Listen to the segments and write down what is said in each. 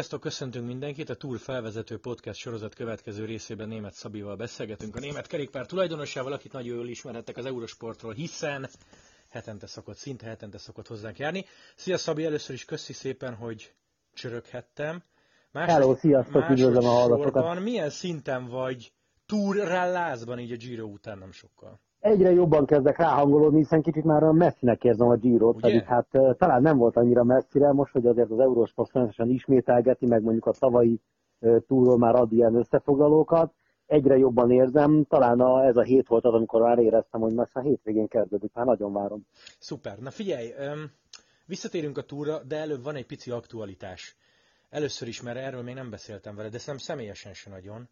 Sziasztok, köszöntünk mindenkit! A Tour felvezető podcast sorozat következő részében német Szabival beszélgetünk. A német kerékpár tulajdonosával, akit nagyon jól ismerhettek az Eurosportról, hiszen hetente szokott, szinte hetente szokott hozzánk járni. Szia Szabi, először is köszi szépen, hogy csöröghettem. Másod, Hello, sziasztok, üdvözlöm a hallgatókat. Milyen szinten vagy túrrallázban így a Giro után nem sokkal? Egyre jobban kezdek ráhangolódni, hiszen kicsit már a messzinek érzem a Giro-t, pedig hát talán nem volt annyira messzire, most, hogy azért az Eurosport folyamatosan ismételgeti, meg mondjuk a tavalyi túról már ad ilyen összefoglalókat, egyre jobban érzem, talán a, ez a hét volt az, amikor már éreztem, hogy most a hétvégén kezdődik, már nagyon várom. Szuper. Na figyelj, visszatérünk a túra, de előbb van egy pici aktualitás. Először is, mert erről még nem beszéltem vele, de szem személyesen se nagyon.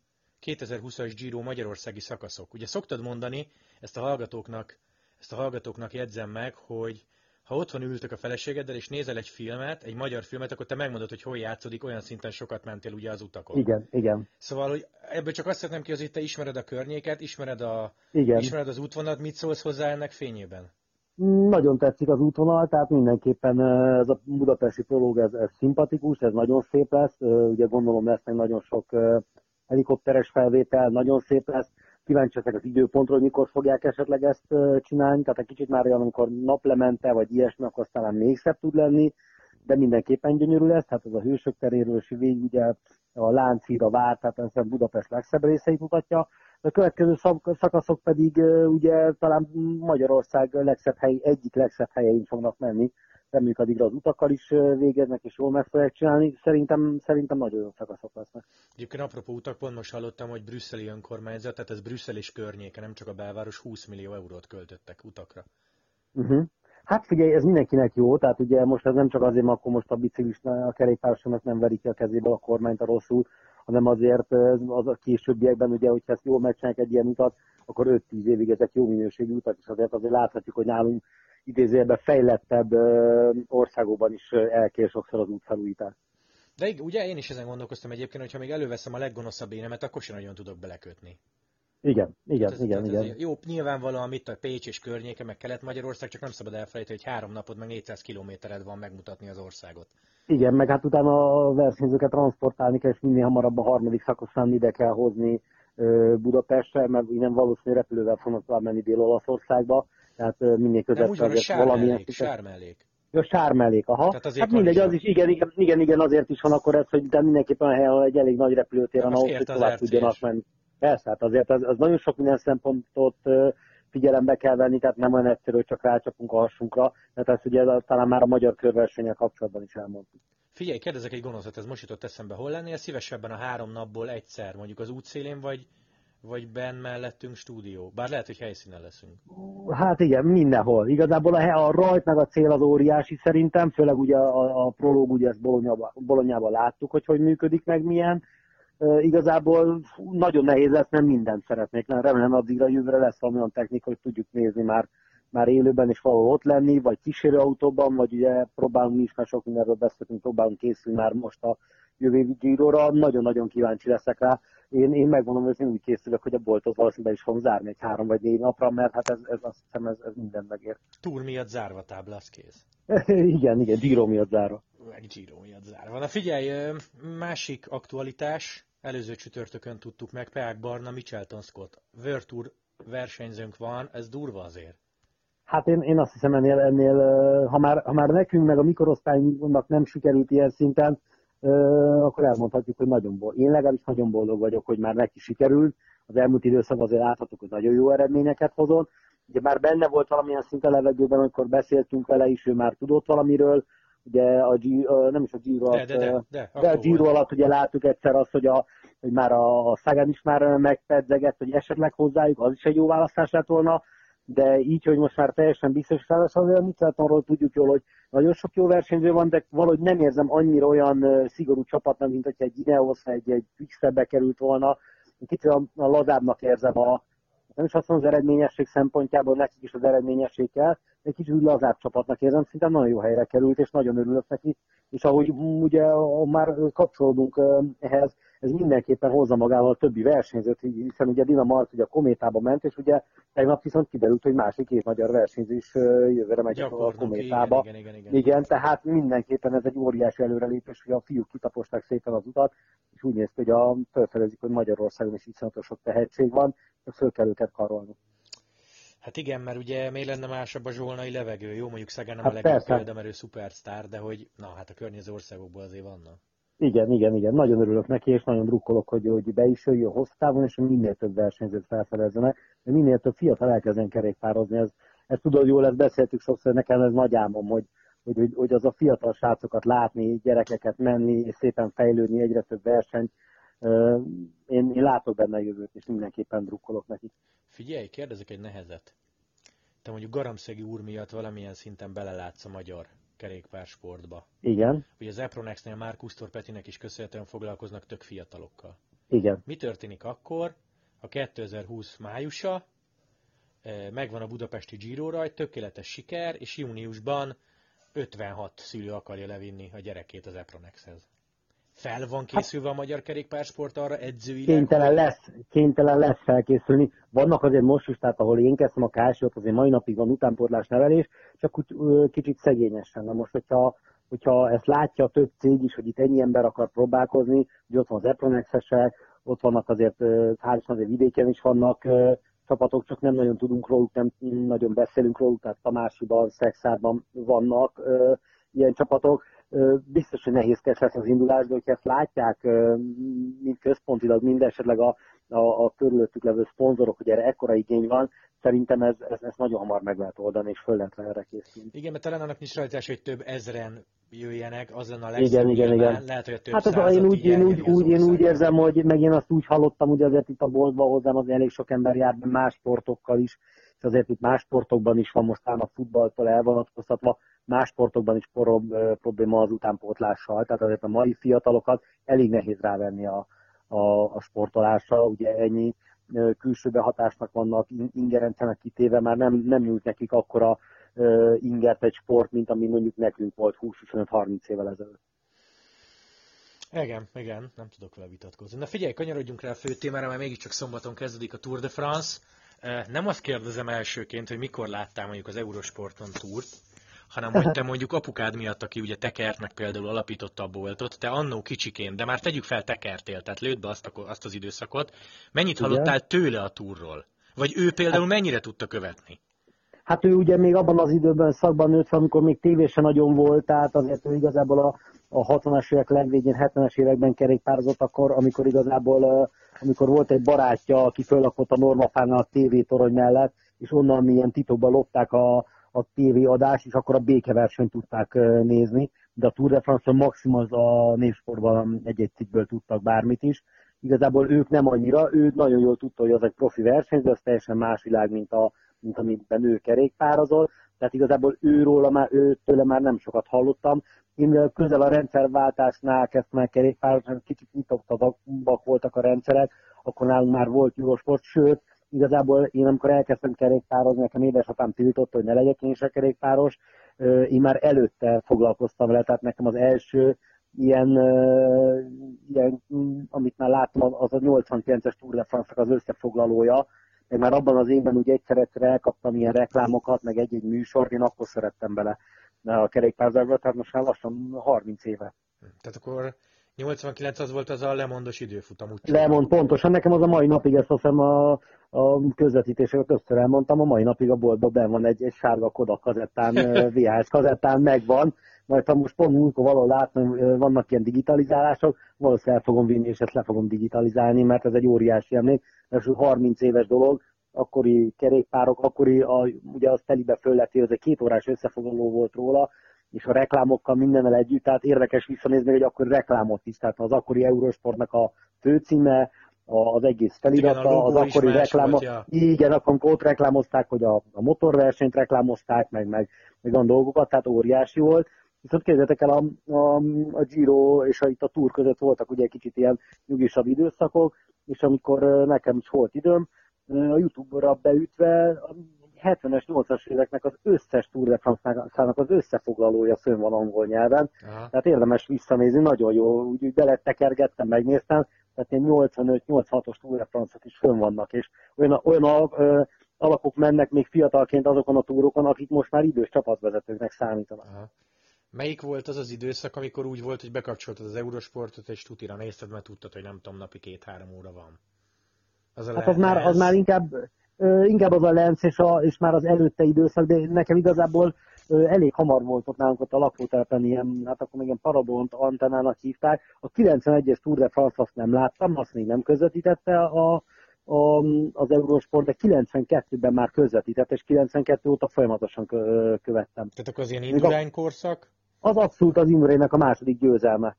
2020-as Giro magyarországi szakaszok. Ugye szoktad mondani, ezt a hallgatóknak, ezt a hallgatóknak jegyzem meg, hogy ha otthon ültök a feleségeddel, és nézel egy filmet, egy magyar filmet, akkor te megmondod, hogy hol játszódik, olyan szinten sokat mentél ugye az utakon. Igen, igen. Szóval, hogy ebből csak azt szeretném ki, hogy te ismered a környéket, ismered, a, igen. ismered az útvonalat, mit szólsz hozzá ennek fényében? Nagyon tetszik az útvonal, tehát mindenképpen ez a budapesti prológ, ez, ez szimpatikus, ez nagyon szép lesz, ugye gondolom lesz meg nagyon sok helikopteres felvétel, nagyon szép lesz, kíváncsi leszek az időpontról, hogy mikor fogják esetleg ezt csinálni, tehát egy kicsit már olyan, amikor naplemente, vagy ilyesmi, akkor talán még szebb tud lenni, de mindenképpen gyönyörű lesz, hát ez a hősök teréről végig ugye a Lánchíd, a Vár, tehát ez Budapest legszebb részeit mutatja. A következő szakaszok pedig ugye talán Magyarország legszebb hely, egyik legszebb helyein fognak menni, reméljük addigra az utakkal is végeznek, és jól meg fogják csinálni. Szerintem, szerintem nagyon jó szakaszok lesznek. Egyébként apropó utak, pont most hallottam, hogy brüsszeli önkormányzat, tehát ez Brüsszel és környéke, nem csak a belváros, 20 millió eurót költöttek utakra. Uh-huh. Hát figyelj, ez mindenkinek jó, tehát ugye most ez nem csak azért, mert akkor most a biciklista, a kerékpárosnak nem verik ki a kezébe a kormányt a rosszul, hanem azért az a későbbiekben, ugye, hogyha ezt jól megcsinálják egy ilyen utat, akkor 5-10 évig ezek jó minőségű utak, és azért azért láthatjuk, hogy nálunk idézőjelben fejlettebb országokban is elkér sokszor az útfelújítás. De ugye én is ezen gondolkoztam egyébként, hogyha még előveszem a leggonoszabb énemet, akkor sem nagyon tudok belekötni. Igen, igen, ez, igen, igen. Jó, nyilvánvalóan itt a Pécs és környéke, meg Kelet-Magyarország, csak nem szabad elfelejteni, hogy három napod, meg 400 kilométered van megmutatni az országot. Igen, meg hát utána a versenyzőket transportálni kell, és minél hamarabb a harmadik szakaszán ide kell hozni Budapestre, mert innen valószínűleg repülővel fognak tovább menni Dél-Olaszországba, tehát minél azért valamilyen... Sármellék. Ja, sármellék, aha. hát mindegy, az is, igen, igen, igen, igen, azért is van akkor ez, hogy de mindenképpen a egy elég nagy repülőtér van ahhoz, hogy tovább tudjanak menni. Persze, hát azért az, az nagyon sok minden szempontot figyelembe kell venni, tehát nem olyan egyszerű, hogy csak rácsapunk a hasunkra, mert ezt ugye talán már a magyar körversenyel kapcsolatban is elmondtuk. Figyelj, kérdezek egy gonoszat, ez most jutott eszembe. Hol lennél szívesebben a három napból egyszer, mondjuk az útszélén, vagy, vagy benn mellettünk stúdió? Bár lehet, hogy helyszínen leszünk. Hát igen, mindenhol. Igazából a, a rajt meg a cél az óriási szerintem, főleg ugye a, a prológ, ugye ezt Bolonyában, Bolonyában láttuk, hogy hogy működik meg milyen. E, igazából nagyon nehéz lesz, nem mindent szeretnék. Nem, remélem addigra jövőre lesz olyan technika, hogy tudjuk nézni már már élőben is valahol ott lenni, vagy kísérőautóban, vagy ugye próbálunk mi is, mert sok mindenről beszéltünk, próbálunk készülni már most a jövő Giro-ra. Nagyon-nagyon kíváncsi leszek rá. Én, én megmondom, hogy én úgy készülök, hogy a boltot valószínűleg is fogom zárni egy három vagy négy napra, mert hát ez, ez azt hiszem, ez, ez minden megér. Túr miatt zárva táblász kész. igen, igen, Giro miatt zárva. Meg Giro miatt zárva. Na figyelj, másik aktualitás, előző csütörtökön tudtuk meg, Peák Barna, Michelton Scott. Tour versenyzőnk van, ez durva azért. Hát én, én azt hiszem ennél, ennél ha, már, ha már nekünk meg a mikorosztályunknak nem sikerült ilyen szinten, akkor elmondhatjuk, hogy nagyon boldog. Én legalábbis nagyon boldog vagyok, hogy már neki sikerült. Az elmúlt időszakban azért láthatok, hogy nagyon jó eredményeket hozott. Ugye már benne volt valamilyen szint a levegőben, amikor beszéltünk vele is, ő már tudott valamiről. Ugye a G, nem is a Giro alatt, de, de, de, de, de a Giro alatt ugye láttuk egyszer azt, hogy, a, hogy már a, a Sagan is már megpedzegett, hogy esetleg hozzájuk, az is egy jó választás lett volna de így, hogy most már teljesen biztos szállás, azért mit arról tudjuk jól, hogy nagyon sok jó versenyző van, de valahogy nem érzem annyira olyan szigorú csapatnak, mint hogyha egy Ineos, egy, egy Quickstep került volna. Kicsit a, a lazábbnak érzem a, Nem is azt mondom, az eredményesség szempontjából nekik is az eredményesség kell, egy kicsit úgy lazább csapatnak érzem, szinte nagyon jó helyre került, és nagyon örülök neki. És ahogy ugye már kapcsolódunk ehhez, ez mindenképpen hozza magával a többi versenyzőt, hiszen ugye Dina Mart ugye a Kométába ment, és ugye tegnap viszont kiderült, hogy másik két magyar versenyző is jövőre megy a Kométába. Igen, igen, igen, igen. igen, tehát mindenképpen ez egy óriási előrelépés, hogy a fiúk kitaposták szépen az utat, és úgy néz ki, hogy a, felfedezik, hogy Magyarországon is iszonyatos sok tehetség van, föl kell őket karolni. Hát igen, mert ugye miért lenne másabb a zsolnai levegő? Jó, mondjuk Szegán nem hát a legjobb példa, mert ő szupersztár, de hogy na, hát a környező országokból azért vannak. Igen, igen, igen. Nagyon örülök neki, és nagyon drukkolok, hogy, hogy be is jöjjön hosszú távon, és minél több versenyzőt felfedezzenek, de minél több fiatal elkezden kerékpározni. Ez, ez tudod, jól ezt beszéltük sokszor, nekem ez nagy álmom, hogy, hogy, hogy, hogy az a fiatal srácokat látni, gyerekeket menni, és szépen fejlődni, egyre több verseny. Én, én látok benne a jövőt, és mindenképpen drukkolok neki. Figyelj, kérdezek egy nehezet. Te mondjuk Garamszegi úr miatt valamilyen szinten belelátsz a magyar kerékpársportba. Igen. Ugye az Epronexnél már Kusztor Petinek is köszönhetően foglalkoznak tök fiatalokkal. Igen. Mi történik akkor? A 2020 májusa, eh, megvan a budapesti Giro rajt, tökéletes siker, és júniusban 56 szülő akarja levinni a gyerekét az Epronexhez. Fel van készülve a magyar kerékpársport arra edzőileg? Kénytelen lesz, kénytelen lesz felkészülni. Vannak azért most is, tehát ahol én kezdtem a kásiót, azért mai napig van utánpótlás nevelés, csak úgy kicsit szegényesen. Na most, hogyha, hogyha ezt látja a több cég is, hogy itt ennyi ember akar próbálkozni, hogy ott van az Epronexesek, ott vannak azért, hál' azért vidéken is vannak csapatok, csak nem nagyon tudunk róluk, nem nagyon beszélünk róluk, tehát Tamásiban, Szexárban vannak ilyen csapatok biztos, hogy nehézkes lesz az indulás, de hogyha ezt látják, mint központilag, mind esetleg a, a, a körülöttük levő szponzorok, hogy erre ekkora igény van, szerintem ez, ez, ez nagyon hamar meg lehet oldani, és föl lehet erre készülni. Igen, mert talán annak nincs rajtás, hogy több ezren jöjjenek, az lenne a legszebb. Igen, igen, igen. Lehet, hogy a több hát az, én, úgy, én, úgy, úgy, én úgy érzem, hogy meg én azt úgy hallottam, hogy azért itt a boltba hozzám az elég sok ember jár más sportokkal is, azért itt más sportokban is van most a futballtól elvonatkoztatva, más sportokban is probléma az utánpótlással, tehát azért a mai fiatalokat elég nehéz rávenni a, a, a sportolásra, ugye ennyi külső behatásnak vannak, ingerencenek kitéve, már nem, nem nyújt nekik akkora ingert egy sport, mint ami mondjuk nekünk volt 20-25-30 évvel ezelőtt. Igen, igen, nem tudok vele vitatkozni. Na figyelj, kanyarodjunk rá a fő témára, mert mégiscsak szombaton kezdődik a Tour de France. Nem azt kérdezem elsőként, hogy mikor láttál mondjuk az Eurosporton túrt, hanem hogy te mondjuk apukád miatt, aki ugye tekertnek például alapította a boltot, te annó kicsiként, de már tegyük fel tekertél, tehát lőd be azt, a, azt az időszakot, mennyit Igen. hallottál tőle a túrról? Vagy ő például hát, mennyire tudta követni? Hát ő ugye még abban az időben szakban nőtt fel, amikor még tévésen nagyon volt, tehát azért ő igazából a, a 60-as évek legvégén, 70-es években kerékpározott akkor, amikor igazából amikor volt egy barátja, aki föllakott a Normafánál a tévétorony mellett, és onnan milyen titokban lopták a, a tévéadás, és akkor a békeversenyt tudták nézni, de a Tour de France maximum az a névsportban egy-egy cikkből tudtak bármit is. Igazából ők nem annyira, ő nagyon jól tudta, hogy az egy profi verseny, de az teljesen más világ, mint, a, mint amiben ő kerékpározol. Tehát igazából őról, már, őtől már nem sokat hallottam. Én közel a rendszerváltásnál kezdtem el kerékpározni, kicsit nyitottabbak voltak a rendszerek, akkor nálunk már volt Eurosport, sőt, igazából én amikor elkezdtem kerékpározni, nekem édesapám tiltott, hogy ne legyek én se kerékpáros, én már előtte foglalkoztam vele, tehát nekem az első ilyen, ilyen amit már láttam, az a 89-es Tour de france az összefoglalója, meg már abban az évben úgy egyszer-egyszer elkaptam ilyen reklámokat, meg egy-egy műsort, én akkor szerettem bele a kerékpárzásba, tehát most már lassan 30 éve. Tehát akkor 89 az volt az a lemondos időfutam. Úgy Lemond, pontosan. Nekem az a mai napig, ezt hiszem a, a közvetítéseket többször elmondtam, a mai napig a boltban ben van egy, egy sárga Kodak kazettán, VHS kazettán megvan, majd ha most pont múltkor valahol látom, vannak ilyen digitalizálások, valószínűleg el fogom vinni, és ezt le fogom digitalizálni, mert ez egy óriási emlék, mert 30 éves dolog, akkori kerékpárok, akkori, a, ugye az telibe föl lett, ez egy két órás összefoglaló volt róla, és a reklámokkal mindennel együtt, tehát érdekes visszanézni, hogy akkor reklámot is, tehát az akkori Eurosportnak a főcíme, az egész felirata, igen, az akkori reklám. Ja. Igen, akkor ott reklámozták, hogy a, a motorversenyt reklámozták, meg, meg, meg olyan dolgokat, tehát óriási volt. Viszont képzeljétek el, a, a, a Giro és a, itt a Tour között voltak ugye kicsit ilyen nyugisabb időszakok, és amikor nekem is volt időm, a Youtube-ra beütve a 70-es, 80-as éveknek az összes Tour de France-nak az összefoglalója fönn van angol nyelven. Aha. Tehát érdemes visszanézni, nagyon jó, úgy, úgy beletekergettem, megnéztem, tehát én 85-86-os Tour de France-ok is fönn vannak, és olyan, olyan ö, alakok mennek még fiatalként azokon a túrokon, akik most már idős csapatvezetőknek számítanak. Aha. Melyik volt az az időszak, amikor úgy volt, hogy bekapcsoltad az Eurosportot, és tutira nézted, mert tudtad, hogy nem tudom, napi két-három óra van? Az a hát az már, az már inkább, inkább az a Lenz és, a, és már az előtte időszak, de nekem igazából elég hamar volt ott nálunk ott a lakótelepen ilyen, hát akkor még ilyen parabont antennának hívták. A 91-es Tour de France azt nem láttam, azt még nem közvetítette a, a, az Eurosport, de 92-ben már közvetített, és 92 óta folyamatosan kö, követtem. Tehát akkor az ilyen Indurain korszak? Az abszolút az Indurainek a második győzelme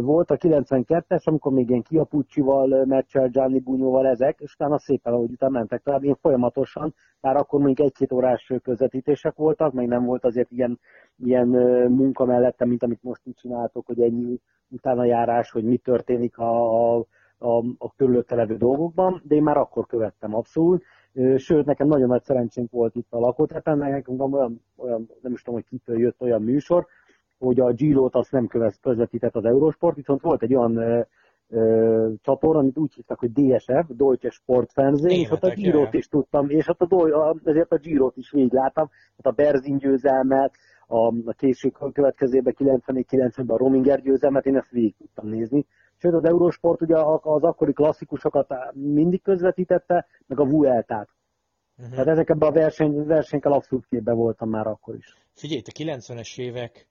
volt a 92-es, amikor még ilyen Kiapucsival, Merchel, Gianni Bunyóval ezek, és utána szépen, ahogy utána mentek tovább, én folyamatosan, bár akkor még egy-két órás közvetítések voltak, meg nem volt azért ilyen, ilyen munka mellette, mint amit most így csináltok, hogy ennyi utána járás, hogy mi történik a, a, a, a körülötte levő dolgokban, de én már akkor követtem abszolút. Sőt, nekem nagyon nagy szerencsénk volt itt a lakótepen, nekünk olyan, olyan, nem is tudom, hogy kitől jött olyan műsor, hogy a Giro-t azt nem közvetített az Eurosport, viszont volt egy olyan ö, ö, csatorna, amit úgy hívtak, hogy DSF, Deutsche Sport Fernsehen, és ott a Giro-t is tudtam, és ott a, ezért a Giro-t is végigláttam, hát a Berzin győzelmet, a, a később következőben 94-90-ben a Rominger győzelmet, én ezt végig tudtam nézni. Sőt, az Eurosport ugye az akkori klasszikusokat mindig közvetítette, meg a Vueltát. Uh-huh. Tehát ezekben a verseny, versenykel abszolút képbe voltam már akkor is. Figyelj, a 90-es évek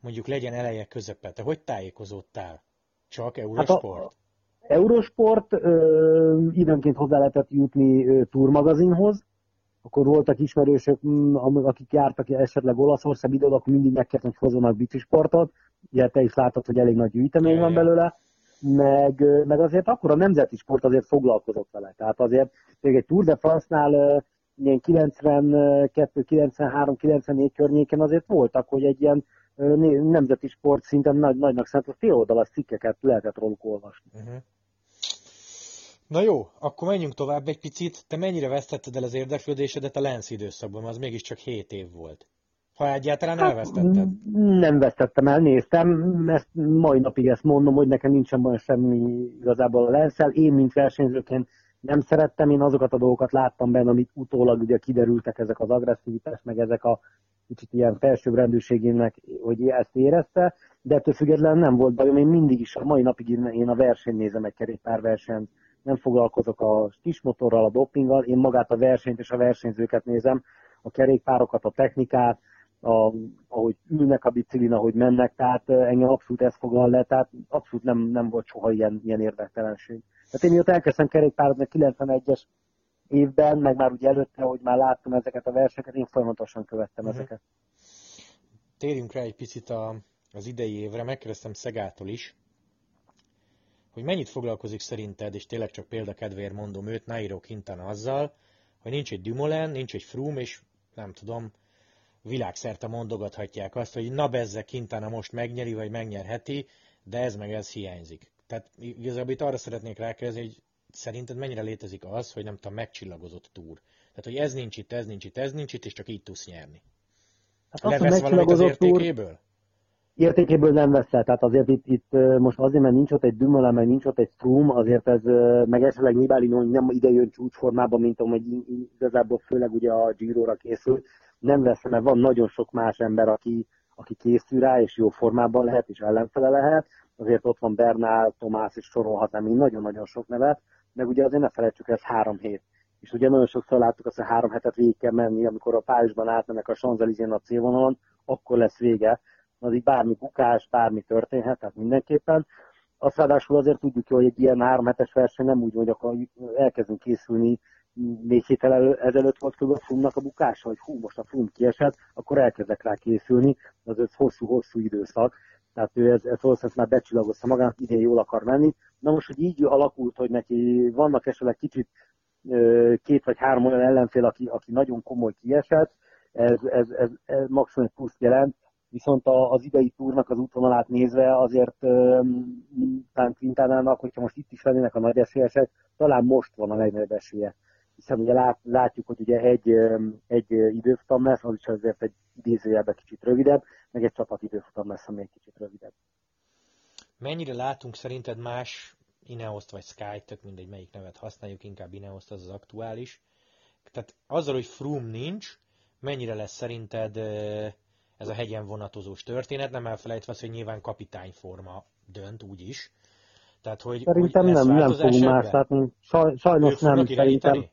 mondjuk legyen eleje közepe. Te hogy tájékozódtál? Csak Eurosport? Hát a Eurosport ö, időnként hozzá lehetett jutni ö, túrmagazinhoz, akkor voltak ismerősök, akik jártak esetleg Olaszország időt, akkor mindig megkértem, hogy hozzanak biciksportot. Ugye te is látod, hogy elég nagy gyűjtemény van belőle. Meg, meg azért akkor a nemzeti sport azért foglalkozott vele. Tehát azért még egy Tour de France-nál ilyen 92, 93, 94 környéken azért voltak, hogy egy ilyen nemzeti sport szinten nagy, nagynak szánt, fél oldalas cikkeket lehetett róluk olvasni. Uh-huh. Na jó, akkor menjünk tovább egy picit. Te mennyire vesztetted el az érdeklődésedet a Lenz időszakban? Az mégiscsak 7 év volt. Ha egyáltalán hát, elvesztetted? Nem vesztettem el, néztem. Ezt mai napig ezt mondom, hogy nekem nincsen olyan semmi igazából a Lenszel. Én, mint versenyzőként nem szerettem, én azokat a dolgokat láttam benne, amik utólag ugye kiderültek ezek az agresszivitás, meg ezek a kicsit ilyen felsőbbrendűségének, hogy ezt érezte, de ettől függetlenül nem volt bajom, én mindig is, a mai napig én a versenyt nézem egy kerékpárversenyt, nem foglalkozok a motorral, a dopinggal, én magát a versenyt és a versenyzőket nézem, a kerékpárokat, a technikát, a, ahogy ülnek a biciklin, ahogy mennek, tehát engem abszolút ez foglal le, tehát abszolút nem, nem volt soha ilyen, ilyen érdektelenség. Tehát én mióta elkezdtem kerékpározni 91-es évben, meg már ugye előtte, hogy már láttam ezeket a verseket, én folyamatosan követtem uh-huh. ezeket. Térjünk rá egy picit a, az idei évre, megkérdeztem Szegától is, hogy mennyit foglalkozik szerinted, és tényleg csak példakedvéért mondom őt, Nairo Quintana azzal, hogy nincs egy Dumoulin, nincs egy Froome, és nem tudom, világszerte mondogathatják azt, hogy na bezze Quintana most megnyeri, vagy megnyerheti, de ez meg ez hiányzik. Tehát igazából itt arra szeretnék rákérdezni, hogy szerinted mennyire létezik az, hogy nem tudom, megcsillagozott túr? Tehát, hogy ez nincs itt, ez nincs itt, ez nincs itt, és csak így tudsz nyerni. Hát Levesz valamit az értékéből? Túr, értékéből nem vesz el. Tehát azért itt, itt most azért, mert nincs ott egy Dumoulin, meg nincs ott egy Froome, azért ez, meg esetleg Nibali nem ide jön csúcsformában, mint hogy igazából főleg ugye a Giro-ra készül, nem vesz mert van nagyon sok más ember, aki, aki készül rá, és jó formában lehet, és ellenfele lehet. Azért ott van Bernál, Tomás, és sorolhatnám én nagyon-nagyon sok nevet, meg ugye azért ne felejtsük, ez három hét. És ugye nagyon sokszor láttuk azt, hogy három hetet végig kell menni, amikor a Párizsban átmennek a Sanzelizén a célvonalon, akkor lesz vége. így bármi bukás, bármi történhet, tehát mindenképpen. Azt ráadásul azért tudjuk, hogy egy ilyen három hetes verseny nem úgy, hogy akkor elkezdünk készülni, négy héttel ezelőtt volt kb. a Frumnak a bukása, hogy hú, most a Frum kiesett, akkor elkezdek rá készülni, az ez hosszú-hosszú időszak, tehát ő ez, ez valószínűleg már becsillagozta magának, idén jól akar menni. Na most, hogy így alakult, hogy neki vannak esetleg kicsit két vagy három olyan ellenfél, aki, aki nagyon komoly kiesett, ez, ez, ez, ez maximum egy plusz jelent, viszont az idei túrnak az útvonalát nézve azért talán Quintánának, hogyha most itt is lennének a nagy esélyesek, talán most van a legnagyobb esélye. Hiszen ugye lát, látjuk, hogy ugye egy, egy időfutam lesz, az is azért egy idézőjelben kicsit rövidebb, meg egy csapat időfutam lesz, ami egy kicsit rövidebb. Mennyire látunk szerinted más Ineoszt vagy Sky, tök mindegy melyik nevet használjuk, inkább Ineoszt az az aktuális. Tehát azzal, hogy Froome nincs, mennyire lesz szerinted ez a hegyen vonatozós történet, nem elfelejtve hogy nyilván kapitányforma dönt úgyis. Tehát, hogy, Szerintem hogy nem, nem fogunk más látni. Saj, sajnos nem, szerintem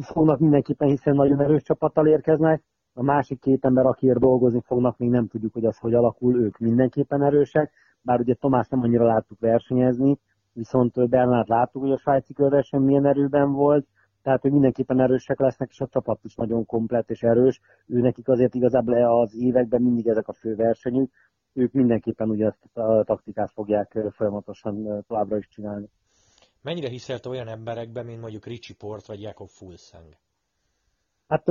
fognak mindenképpen, hiszen nagyon erős csapattal érkeznek. A másik két ember, akiért dolgozni fognak, még nem tudjuk, hogy az hogy alakul, ők mindenképpen erősek. Bár ugye Tomás nem annyira láttuk versenyezni, viszont Bernát láttuk, hogy a svájci körverseny milyen erőben volt, tehát hogy mindenképpen erősek lesznek, és a csapat is nagyon komplet és erős. Ő nekik azért igazából az években mindig ezek a fő versenyük, ők mindenképpen ugye a taktikát fogják folyamatosan továbbra is csinálni. Mennyire hiszelte olyan emberekben, mint mondjuk Ricsi Port vagy Jakob Fulszeng? Hát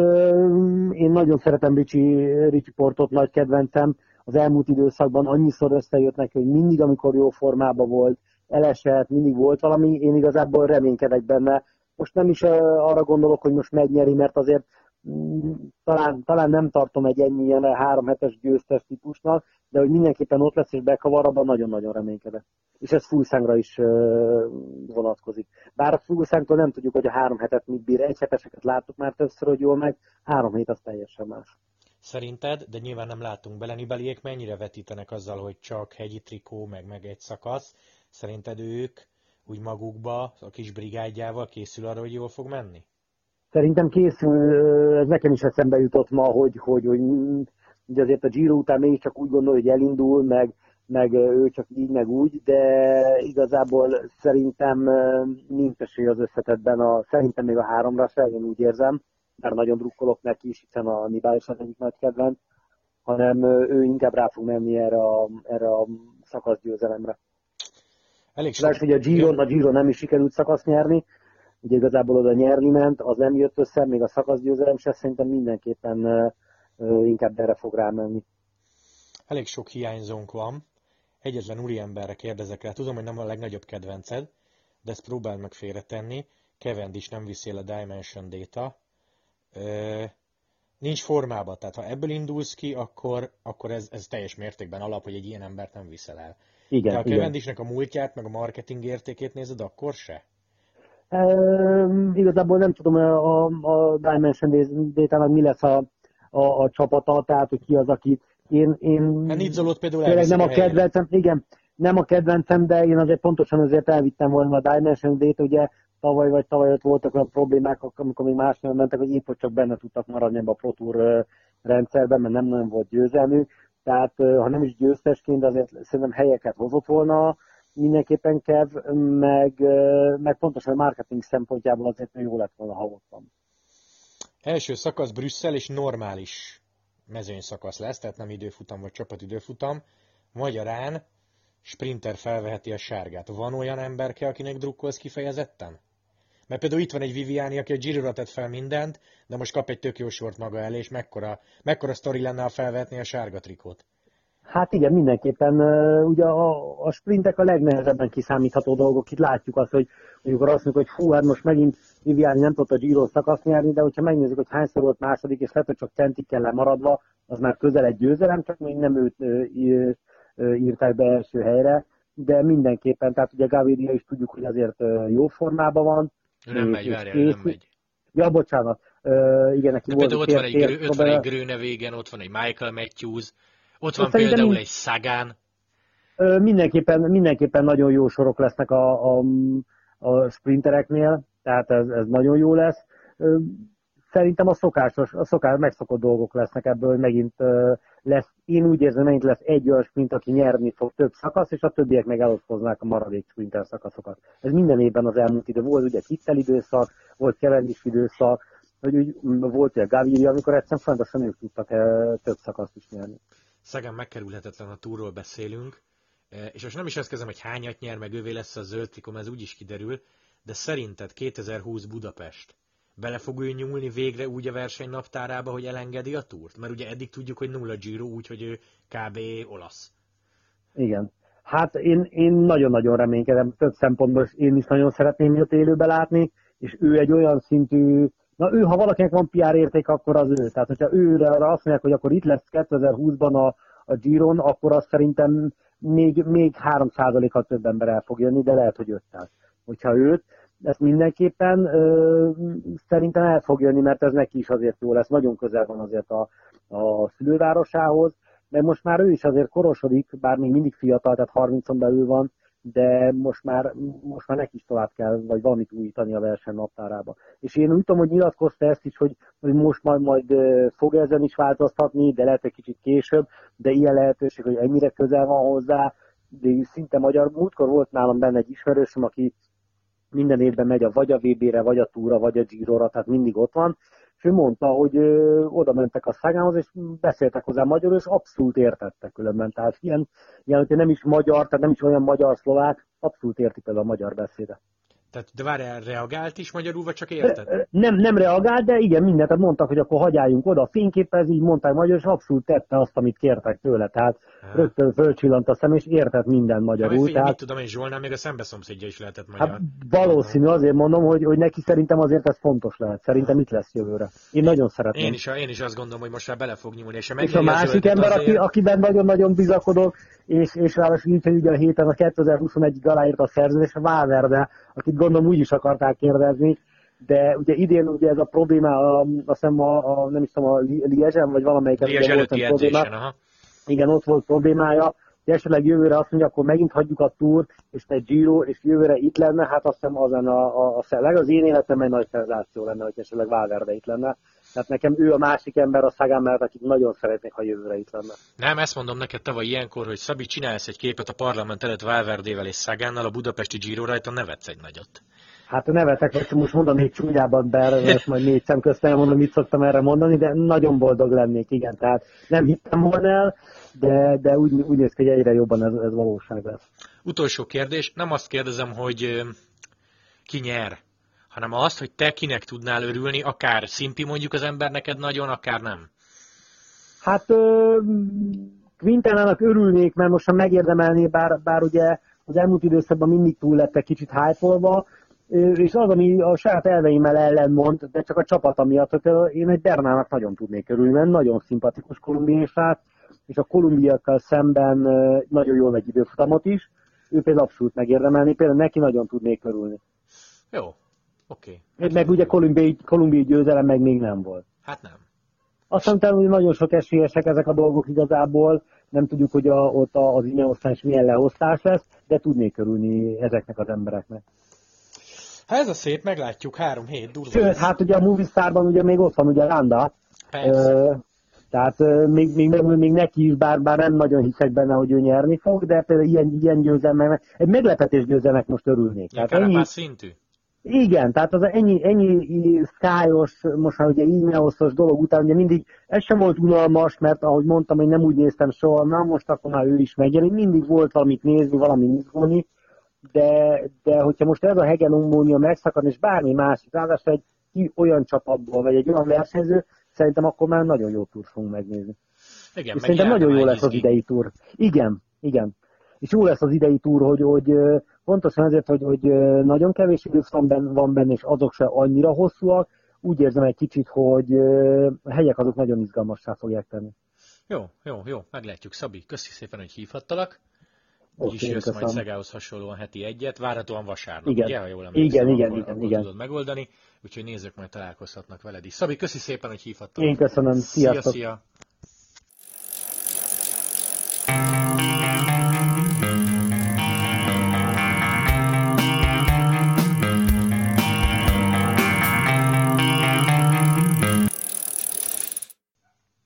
én nagyon szeretem Ricsi, Ricsi Portot, nagy kedvencem. Az elmúlt időszakban annyiszor összejött neki, hogy mindig, amikor jó formában volt, elesett, mindig volt valami, én igazából reménykedek benne. Most nem is arra gondolok, hogy most megnyeri, mert azért talán, talán nem tartom egy ennyi ilyen három hetes győztes típusnak, de hogy mindenképpen ott lesz és bekavar, abban nagyon-nagyon reménykedek. És ez Fulszángra is vonatkozik. Bár a Fulszángtól nem tudjuk, hogy a három hetet mit bír. Egy heteseket láttuk már többször, hogy jól meg, három hét az teljesen más. Szerinted, de nyilván nem látunk bele, Nibeliék mennyire vetítenek azzal, hogy csak hegyi trikó, meg, meg egy szakasz. Szerinted ők úgy magukba, a kis brigádjával készül arra, hogy jól fog menni? Szerintem készül, ez nekem is eszembe jutott ma, hogy, hogy, hogy ugye azért a Giro után mégiscsak úgy gondol, hogy elindul, meg, meg ő csak így, meg úgy, de igazából szerintem nincs esély az összetetben, a, szerintem még a háromra se, én úgy érzem, mert nagyon drukkolok neki is, hiszen a Nibál is az egyik nagy kedvenc, hanem ő inkább rá fog menni erre a, erre a szakaszgyőzelemre. Elég sok. hogy a Giro, a Giro nem is sikerült szakasz nyerni, ugye igazából oda nyerni ment, az nem jött össze, még a szakaszgyőzelem se, szerintem mindenképpen inkább erre fog rámenni. Elég sok hiányzónk van. Egyetlen úriemberre kérdezek rá. Tudom, hogy nem a legnagyobb kedvenced, de ezt próbáld meg félretenni. is nem viszél a Dimension Data. Ö, nincs formában, tehát ha ebből indulsz ki, akkor, akkor ez, ez teljes mértékben alap, hogy egy ilyen embert nem viszel el. Igen, De ha Cavendishnek a múltját, meg a marketing értékét nézed, akkor se? E, igazából nem tudom, a, a Dimension data mi lesz a, a, a csapata, tehát hogy ki az, aki én, én hát például tényleg nem a kedvencem, igen, nem a kedvencem, de én azért pontosan azért elvittem volna a Dimension Data, ugye tavaly vagy tavaly ott voltak olyan problémák, amikor még más nem mentek, hogy épp hogy csak benne tudtak maradni ebbe a Pro Tour rendszerben, mert nem nagyon volt győzelmük. Tehát ha nem is győztesként, de azért szerintem helyeket hozott volna mindenképpen Kev, meg, meg pontosan a marketing szempontjából azért jó lett volna, ha ott van. Első szakasz Brüsszel és normális mezőny szakasz lesz, tehát nem időfutam vagy csapatidőfutam. Magyarán sprinter felveheti a sárgát. Van olyan emberke, akinek drukkolsz kifejezetten? Mert például itt van egy Viviani, aki a Giro tett fel mindent, de most kap egy tök jó sort maga elé, és mekkora, mekkora sztori lenne, ha felvetni a sárga trikót. Hát igen, mindenképpen. Ugye a, a sprintek a legnehezebben kiszámítható dolgok. Itt látjuk azt, hogy amikor azt mondjuk, hogy hú, hát most megint Viviani nem tudta a Giro szakaszt nyerni, de hogyha megnézzük, hogy hányszor volt második, és lehet, hogy csak centikkel lemaradva, az már közel egy győzelem, csak még nem őt írták be első helyre, de mindenképpen, tehát ugye Gaviria is tudjuk, hogy azért jó formában van. Nem megy, várjál, nem megy. Ja, bocsánat. Uh, igen, neki volt ott, van egy, ott van egy Gröne végen, ott van egy Michael Matthews, ott van például mind... egy. Uh, mindenképpen, mindenképpen nagyon jó sorok lesznek a, a, a sprintereknél, tehát ez, ez nagyon jó lesz. Szerintem a szokásos, a szokás megszokott dolgok lesznek ebből, hogy megint lesz, én úgy érzem, megint lesz egy olyan sprint, aki nyerni fog több szakasz, és a többiek meg elosztoznák a maradék sprinter szakaszokat. Ez minden évben az elmúlt idő volt, ugye Kittel időszak, volt Cavendish időszak, hogy úgy volt ugye Gaviria, amikor egyszerűen fontosan ők tudtak több szakaszt is nyerni. Szegem megkerülhetetlen, a túról beszélünk, és most nem is azt kezdem, hogy hányat nyer, meg ővé lesz a zöld trikom, ez úgy is kiderül, de szerinted 2020 Budapest bele fog ő nyúlni végre úgy a verseny naptárába, hogy elengedi a túrt? Mert ugye eddig tudjuk, hogy nulla Giro, úgyhogy ő kb. olasz. Igen. Hát én, én nagyon-nagyon reménykedem több szempontból, én is nagyon szeretném őt élőbe látni, és ő egy olyan szintű, na ő, ha valakinek van PR érték, akkor az ő. Tehát, hogyha őre azt mondják, hogy akkor itt lesz 2020-ban a, a Giron, akkor azt szerintem még, még 3%-kal több ember el fog jönni, de lehet, hogy 500. Hogyha őt, ezt mindenképpen ö, szerintem el fog jönni, mert ez neki is azért jó lesz. Nagyon közel van azért a, a szülővárosához, de most már ő is azért korosodik, bár még mindig fiatal, tehát 30-on belül van, de most már, most már neki is tovább kell, vagy valamit újítani a verseny naptárába. És én úgy tudom, hogy nyilatkozta ezt is, hogy, hogy most majd, majd fog ezen is változtatni, de lehet egy kicsit később, de ilyen lehetőség, hogy ennyire közel van hozzá, de szinte magyar. Múltkor volt nálam benne egy ismerősöm, aki minden évben megy a vagy a VB-re, vagy a túra, vagy a Giro-ra, tehát mindig ott van, ő mondta, hogy ö, oda mentek a szágához, és beszéltek hozzá magyarul, és abszolút értettek különben. Tehát ilyen, ilyen hogyha nem is magyar, tehát nem is olyan magyar-szlovák, abszolút értik például a magyar beszédet. Tehát, de várjál, reagált is magyarul, vagy csak érted? Nem, nem reagált, de igen, mindent. Tehát mondtak, hogy akkor hagyjáljunk oda a fényképez, így mondták magyar, és abszolút tette azt, amit kértek tőle. Tehát ha. rögtön fölcsillant a szem, és értett minden magyarul. Ja, tehát... Mit tudom én, Zsolnál még a szembeszomszédja is lehetett magyar. Hát valószínű, azért mondom, hogy, hogy neki szerintem azért ez fontos lehet. Szerintem itt lesz jövőre. Én nagyon szeretem. Én is, én is azt gondolom, hogy most már bele fog nyúlni. És a, és a másik ember, azért... aki, akiben nagyon-nagyon bizakodok, és, és ráadásul így, hogy ugye a héten a 2021-ig aláírt a szerződés, a Valverde, akit gondolom úgy is akarták kérdezni, de ugye idén ugye ez a probléma, a, azt hiszem a, a nem is tudom, a Liezsen, vagy valamelyiken Liezs volt egy probléma. Aha. Igen, ott volt problémája, hogy esetleg jövőre azt mondja, akkor megint hagyjuk a túr, és egy Giro, és jövőre itt lenne, hát azt hiszem az a, a, a, a az én életemben egy nagy szenzáció lenne, hogy esetleg Valverde itt lenne. Tehát nekem ő a másik ember a szagán mellett, akit nagyon szeretnék, ha jövőre itt lenne. Nem, ezt mondom neked tavaly ilyenkor, hogy Szabi, csinálsz egy képet a parlament előtt Valverdével és Szagánnal, a budapesti Giro rajta nevetsz egy nagyot. Hát nevetek, vagy most mondom még csúnyában, mert majd négy szem közt elmondom, mit szoktam erre mondani, de nagyon boldog lennék, igen. Tehát nem hittem volna el, de, de úgy, úgy néz ki, hogy egyre jobban ez, ez valóság lesz. Utolsó kérdés, nem azt kérdezem, hogy ki nyer, hanem azt, hogy te kinek tudnál örülni, akár szimpi mondjuk az ember neked nagyon, akár nem. Hát Quintelának örülnék, mert most megérdemelné, bár, bár ugye az elmúlt időszakban mindig túl lettek kicsit hype és az, ami a saját elveimmel ellenmond, de csak a csapata miatt, hogy én egy Bernának nagyon tudnék örülni, mert nagyon szimpatikus kolumbiai és a kolumbiakkal szemben nagyon jól megy időfutamot is, ő például abszolút megérdemelni, például neki nagyon tudnék örülni. Jó, oké. Okay. Meg ugye kolumbiai, kolumbiai győzelem meg még nem volt. Hát nem. Aztán utána hogy nagyon sok esélyesek ezek a dolgok igazából, nem tudjuk, hogy a, ott az imeosztás milyen leosztás lesz, de tudnék örülni ezeknek az embereknek. Hát ez a szép, meglátjuk, három hét durva. Sőt, hát ugye a Movistarban ugye még ott van ugye Randa. Persze. Tehát még, még, még neki is, bár, bár nem nagyon hiszek benne, hogy ő nyerni fog, de például ilyen, ilyen győzelmek, egy meglepetés győzelmek most örülnék. Tehát ennyi, szintű. Igen, tehát az ennyi, ennyi szkályos, most már ugye e-mailoszos dolog után, ugye mindig, ez sem volt unalmas, mert ahogy mondtam, hogy nem úgy néztem soha, na most akkor már ő is megjelenik, mindig volt valamit nézni, valami izgulni, de, de hogyha most ez a hegemonónia megszakad, és bármi másik, ráadásul egy olyan csapatból, vagy egy olyan versenyző, szerintem akkor már nagyon jó túr fogunk megnézni. Igen, és szerintem nagyon jó lesz az idei túr. Igen, igen. És jó lesz az idei túr, hogy, hogy pontosan ezért, hogy, hogy nagyon kevés időszak van benne, és azok se annyira hosszúak, úgy érzem egy kicsit, hogy a helyek azok nagyon izgalmassá fogják tenni. Jó, jó, jó, meglátjuk. Szabi, köszi szépen, hogy hívhattalak. Úgyis jössz köszönöm. majd Szegához hasonlóan heti egyet, várhatóan vasárnap, igen. ugye, ha jól emlékszem, igen, igen, igen, igen. tudod megoldani, úgyhogy nézők majd találkozhatnak veled is. Szabi, köszi szépen, hogy hívhattalak. Én köszönöm, sziasztok! Szia, szia.